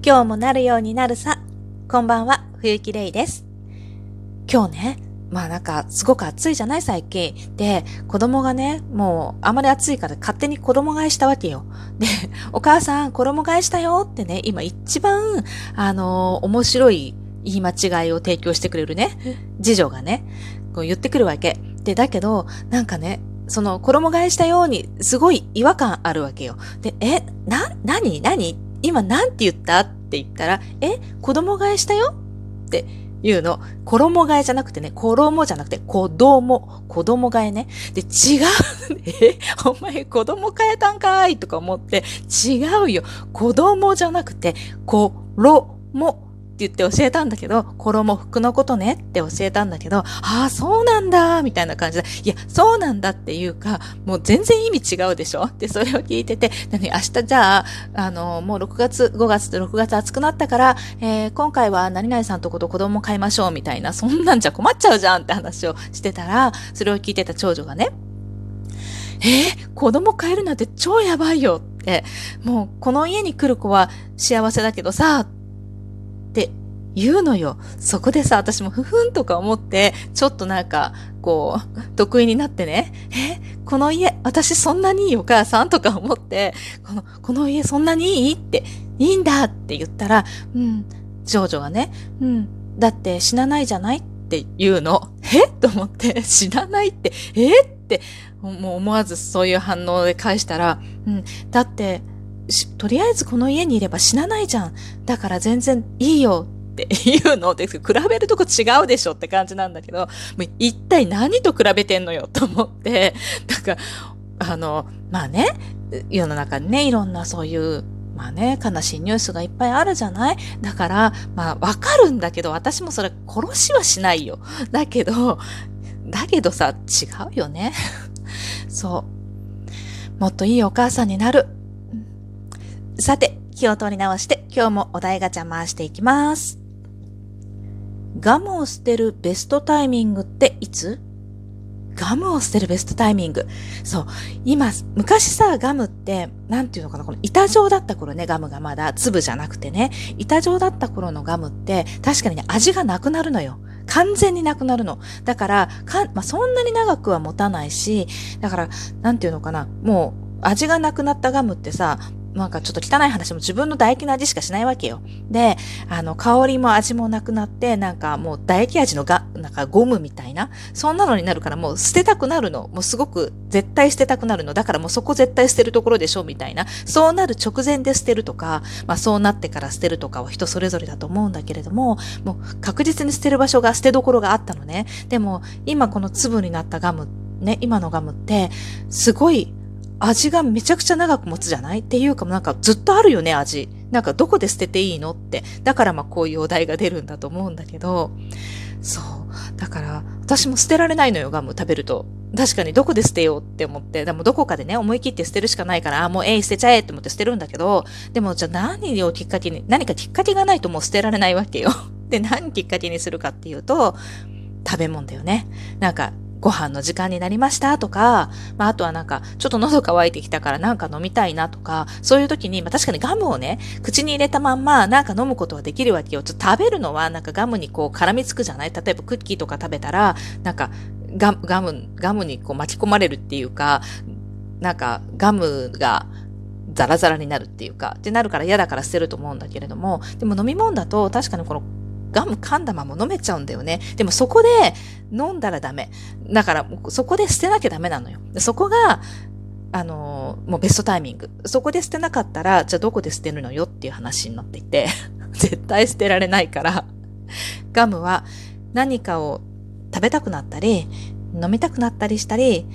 今日もなるようになるさ。こんばんは、冬木玲です。今日ね、まあなんかすごく暑いじゃない最近。で、子供がね、もうあまり暑いから勝手に衣替えしたわけよ。で、お母さん衣替えしたよってね、今一番、あのー、面白い言い間違いを提供してくれるね、次女がね、こう言ってくるわけ。で、だけど、なんかね、その衣替えしたようにすごい違和感あるわけよ。で、え、な、なになに今なんて言った？って言ったら、え、子供替えしたよ？って言うの。衣替えじゃなくてね、衣じゃなくて子供、子供替えね。で、違う。え、お前子供変えたんかいとか思って、違うよ。子供じゃなくて、子、ろ、も、って言って教えたんだけど、衣服のことねって教えたんだけど、ああ、そうなんだ、みたいな感じで、いや、そうなんだっていうか、もう全然意味違うでしょ？で、それを聞いてて、なに明日じゃあ、あの、もう6月、5月と6月暑くなったから、えー、今回は何々さんとこと子供買いましょう、みたいな、そんなんじゃ困っちゃうじゃんって話をしてたら、それを聞いてた長女がね、えー、子供飼えるなんて超やばいよって、もうこの家に来る子は幸せだけどさ、言うのよ。そこでさ、私もふふんとか思って、ちょっとなんか、こう、得意になってね、え、この家、私そんなにいいお母さんとか思って、この、この家そんなにいいって、いいんだって言ったら、うん、長女がね、うん、だって死なないじゃないって言うの。え？と思って、死なないって、え？って、もう思わずそういう反応で返したら、うん、だって、とりあえずこの家にいれば死なないじゃん。だから全然いいよっていうので、比べるとこ違うでしょって感じなんだけど、もう一体何と比べてんのよと思って、なんか、あの、まあね、世の中にね、いろんなそういう、まあね、悲しいニュースがいっぱいあるじゃない？だから、まあわかるんだけど、私もそれ殺しはしないよ。だけど、だけどさ、違うよね。そう。もっといいお母さんになる。さて、気を取り直して今日もお題ガチャ回していきます。ガムを捨てるベストタイミングっていつ？ガムを捨てるベストタイミング。そう。今、昔さ、ガムって、なんていうのかな、この板状だった頃ね、ガムがまだ粒じゃなくてね、板状だった頃のガムって、確かにね、味がなくなるのよ。完全になくなるの。だから、かまあ、そんなに長くは持たないし、だから、なんていうのかな、もう、味がなくなったガムってさ、なんかちょっと汚い話も自分の唾液の味しかしないわけよ。で、あの、香りも味もなくなって、なんかもう唾液味のが、なんかゴムみたいな、そんなのになるからもう捨てたくなるの。もうすごく絶対捨てたくなるの。だからもうそこ絶対捨てるところでしょみたいな。そうなる直前で捨てるとか、まあそうなってから捨てるとかは人それぞれだと思うんだけれども、もう確実に捨てる場所が捨てどころがあったのね。でも今この粒になったガム、ね、今のガムって、すごい味がめちゃくちゃ長く持つじゃないっていうかもなんかずっとあるよね、味。なんかどこで捨てていいのって。だからまあこういうお題が出るんだと思うんだけど、そう。だから私も捨てられないのよ、ガム食べると。確かにどこで捨てようって思って、でもどこかでね、思い切って捨てるしかないから、あ、もうえい捨てちゃえって思って捨てるんだけど、でもじゃあ何をきっかけに、何かきっかけがないともう捨てられないわけよ。で、何きっかけにするかっていうと、食べ物だよね。なんか、ご飯の時間になりましたとか、まあ、あとはなんか、ちょっと喉乾いてきたからなんか飲みたいなとか、そういう時に、まあ、確かにガムをね、口に入れたまんまなんか飲むことはできるわけよ。ちょっと食べるのはなんかガムにこう絡みつくじゃない？例えばクッキーとか食べたら、なんかガム、ガム、ガムにこう巻き込まれるっていうか、なんかガムがザラザラになるっていうか、ってなるから嫌だから捨てると思うんだけれども、でも飲み物だと確かにこのガム噛んだまま飲めちゃうんだよね。でもそこで飲んだらダメ。だからそこで捨てなきゃダメなのよ。そこが、あのもうベストタイミング。そこで捨てなかったら、じゃあどこで捨てるのよっていう話になっていて、絶対捨てられないから、ガムは何かを食べたくなったり、飲みたくなったりしたり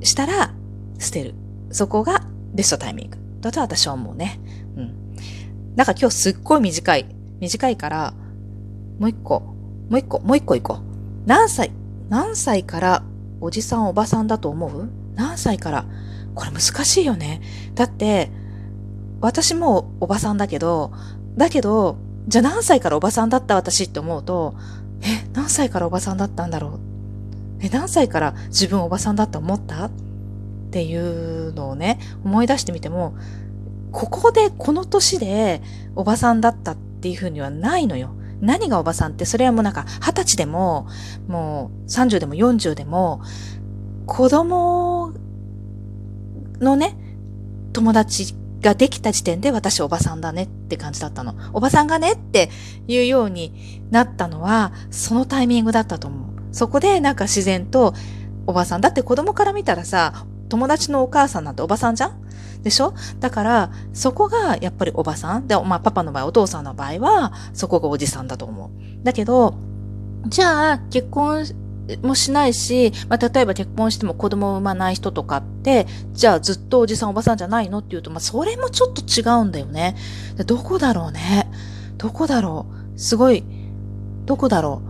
したら捨てる。そこがベストタイミング。だと私は思うね。うん。なんか今日すっごい短い。短いから、もう一個、もう一個、もう一個行こう。何歳、何歳からおじさんおばさんだと思う？何歳から？これ難しいよね。だって、私もおばさんだけど、だけど、じゃあ何歳からおばさんだった私って思うと、え、何歳からおばさんだったんだろう？え、何歳から自分おばさんだって思った？っていうのをね、思い出してみても、ここで、この年でおばさんだったっていうふうにはないのよ。何がおばさんって、それはもうなんか、二十歳でも、もう30でも40でも、子供のね、友達ができた時点で私おばさんだねって感じだったの。おばさんがねっていうようになったのは、そのタイミングだったと思う。そこでなんか自然と、おばさん。だって子供から見たらさ、友達のお母さんなんておばさんじゃん？でしょ？だから、そこがやっぱりおばさん？で、まあパパの場合、お父さんの場合は、そこがおじさんだと思う。だけど、じゃあ、結婚もしないし、まあ、例えば結婚しても子供を産まない人とかって、じゃあずっとおじさんおばさんじゃないのって言うと、まあ、それもちょっと違うんだよね。どこだろうね？どこだろう？すごい、どこだろ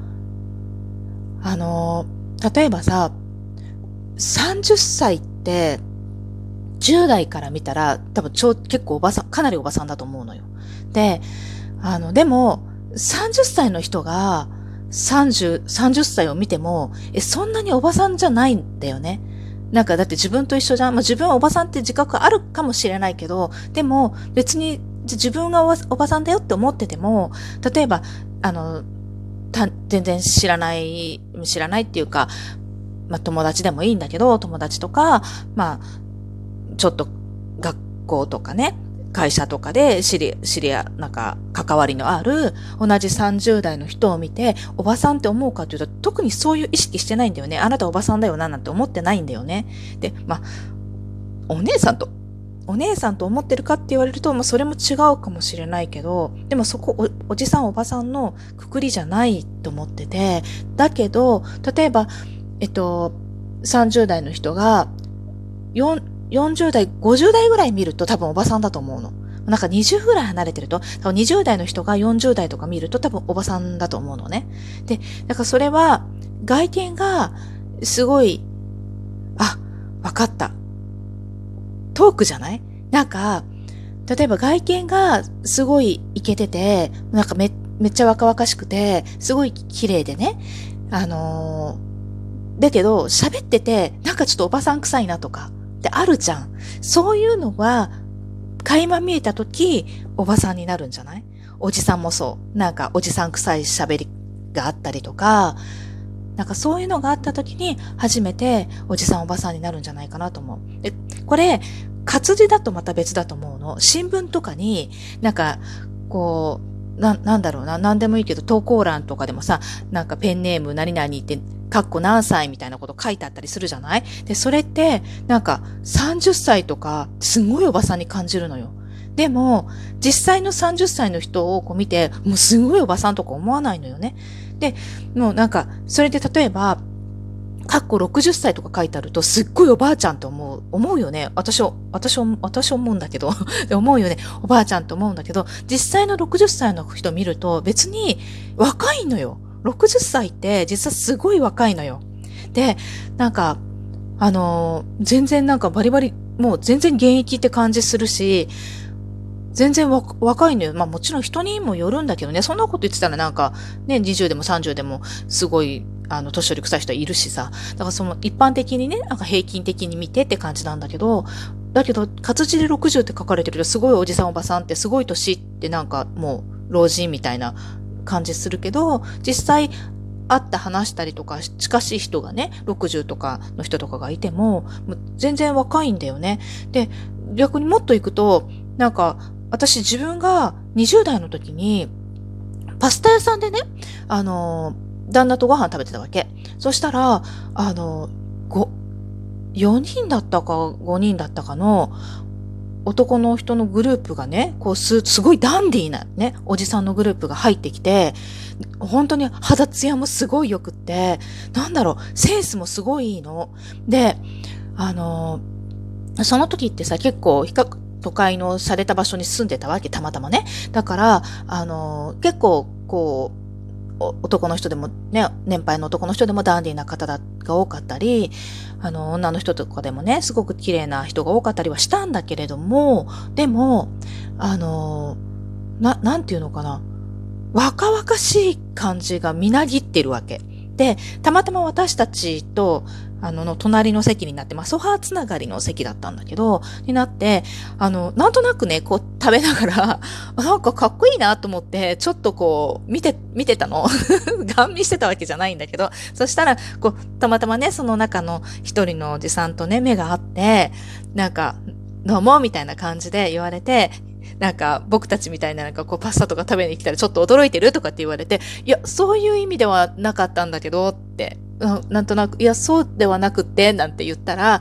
う？あの、例えばさ、30歳って、10代から見たら、多分超、結構おばさん、かなりおばさんだと思うのよ。で、あの、でも、30歳の人が、30、30歳を見ても、え、そんなにおばさんじゃないんだよね。なんかだって自分と一緒じゃん。まあ、自分はおばさんって自覚あるかもしれないけど、でも別に自分がおばさんだよって思ってても、例えば、あの、全然知らない、知らないっていうか、まあ、友達でもいいんだけど、友達とか、まあ、ちょっと学校とかね、会社とかで知り、知り合、なんか、関わりのある、同じ30代の人を見て、おばさんって思うかっていうと、特にそういう意識してないんだよね。あなたおばさんだよな、なんて思ってないんだよね。で、まあ、お姉さんと、お姉さんと思ってるかって言われると、まあ、それも違うかもしれないけど、でもそこお、おじさんおばさんのくくりじゃないと思ってて、だけど、例えば、えっと、30代の人が、40代、50代ぐらい見ると多分おばさんだと思うの。なんか20ぐらい離れてると、多分20代の人が40代とか見ると多分おばさんだと思うのね。で、だからそれは外見がすごい、あ、わかった。トークじゃない？なんか、例えば外見がすごいイケてて、なんかめ、めっちゃ若々しくて、すごい綺麗でね。あのー、だけど喋ってて、なんかちょっとおばさん臭いなとか、ってあるじゃん。そういうのは、垣間見えたとき、おばさんになるんじゃない？おじさんもそう。なんか、おじさん臭い喋りがあったりとか、なんかそういうのがあったときに、初めておじさんおばさんになるんじゃないかなと思う。で、これ、活字だとまた別だと思うの。新聞とかに、なんか、こう、な、なんだろうな、なんでもいいけど、投稿欄とかでもさ、なんかペンネーム何々ってかっこ何歳みたいなこと書いてあったりするじゃない？で、それって、なんか30歳とか、すごいおばさんに感じるのよ。でも、実際の30歳の人をこう見て、もうすごいおばさんとか思わないのよね。で、もうなんか、それで例えば、かっこ60歳とか書いてあると、すっごいおばあちゃんと思う、思うよね。私を、私を、私思うんだけど 思うよね。おばあちゃんと思うんだけど、実際の60歳の人見ると、別に若いのよ。60歳って実はすごい若いのよ。で、なんか、あのー、全然なんかバリバリ、もう全然現役って感じするし、全然若いのよ。まあもちろん人にもよるんだけどね、そんなこと言ってたらなんか、ね、20でも30でもすごい、あの、年寄り臭い人いるしさ。だからその一般的にね、なんか平均的に見てって感じなんだけど、だけど、活字で60って書かれてると、すごいおじさんおばさんってすごい年ってなんかもう老人みたいな感じするけど、実際会って話したりとか、近しい人がね、60とかの人とかがいても、もう全然若いんだよね。で、逆にもっと行くと、なんか、私自分が20代の時に、パスタ屋さんでね、あの、旦那とご飯食べてたわけ。そしたら、あの、5、4人だったか5人だったかの男の人のグループがね、こうす、すごいダンディーなね、おじさんのグループが入ってきて、本当に肌ツヤもすごい良くって、なんだろう、センスもすごいいいの。で、あの、その時ってさ、結構比較、都会のされた場所に住んでたわけ、たまたまね。だから、あの、結構、こう、男の人でもね、年配の男の人でもダンディーな方が多かったり、あの、女の人とかでもね、すごく綺麗な人が多かったりはしたんだけれども、でも、あの、な、なんていうのかな。若々しい感じがみなぎってるわけ。で、たまたま私たちと、あの、の隣の席になって、まあ、ソファーつながりの席だったんだけど、になって、あの、なんとなくね、こう、食べながら、なんかかっこいいなと思って、ちょっとこう、見て、見てたの。ガン見してたわけじゃないんだけど、そしたら、こう、たまたまね、その中の一人のおじさんとね、目があって、なんか、どうも、みたいな感じで言われて、なんか僕たちみたいななんかこうパスタとか食べに来たらちょっと驚いてるとかって言われて、いや、そういう意味ではなかったんだけどっなんとなく、いや、そうではなくて、なんて言ったら、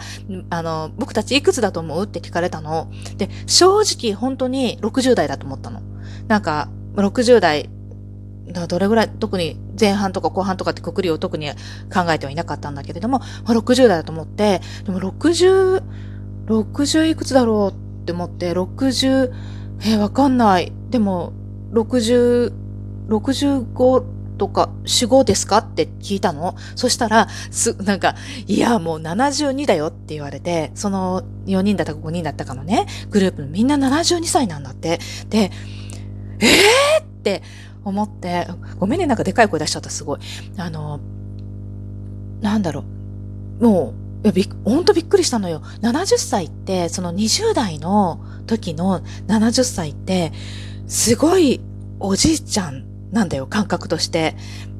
あの、僕たちいくつだと思うって聞かれたの。で、正直本当に60代だと思ったの。なんか、60代、どれぐらい、特に前半とか後半とかってくくりを特に考えてはいなかったんだけれども、まあ、60代だと思って、でも60、60いくつだろうって思って、60、えー、わかんない。でも、60、65とか、4、5ですか？って聞いたの？そしたら、す、なんか、いや、もう72だよって言われて、その4人だったか5人だったかのね、グループのみんな72歳なんだって。で、えーって思って、ごめんね、なんかでかい声出しちゃった、すごい。あの、なんだろう。もう、いや、びっ、ほんとびっくりしたのよ。70歳って、その20代の時の70歳って、すごいおじいちゃんなんだよ、感覚として。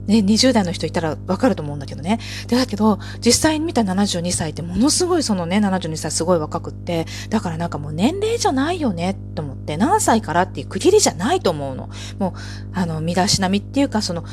ね、20代の人いたらわかると思うんだけどね。で、だけど、実際に見た72歳ってものすごいそのね、72歳すごい若くって、だからなんかもう年齢じゃないよね、と思って、何歳からっていう区切りじゃないと思うの。もう、あの、身だしなみっていうか、その、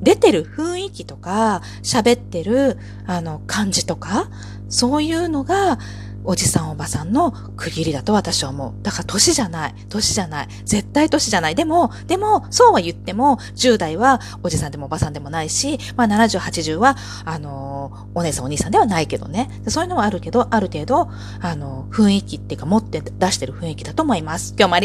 出てる雰囲気とか、喋ってる、あの、感じとか、そういうのが、おじさんおばさんの区切りだと私は思う。だから年じゃない。年じゃない。絶対年じゃない。でも、でも、そうは言っても、10代はおじさんでもおばさんでもないし、まあ70、80は、あの、お姉さんお兄さんではないけどね。そういうのはあるけど、ある程度、あの、雰囲気っていうか持って出してる雰囲気だと思います。今日もありがとう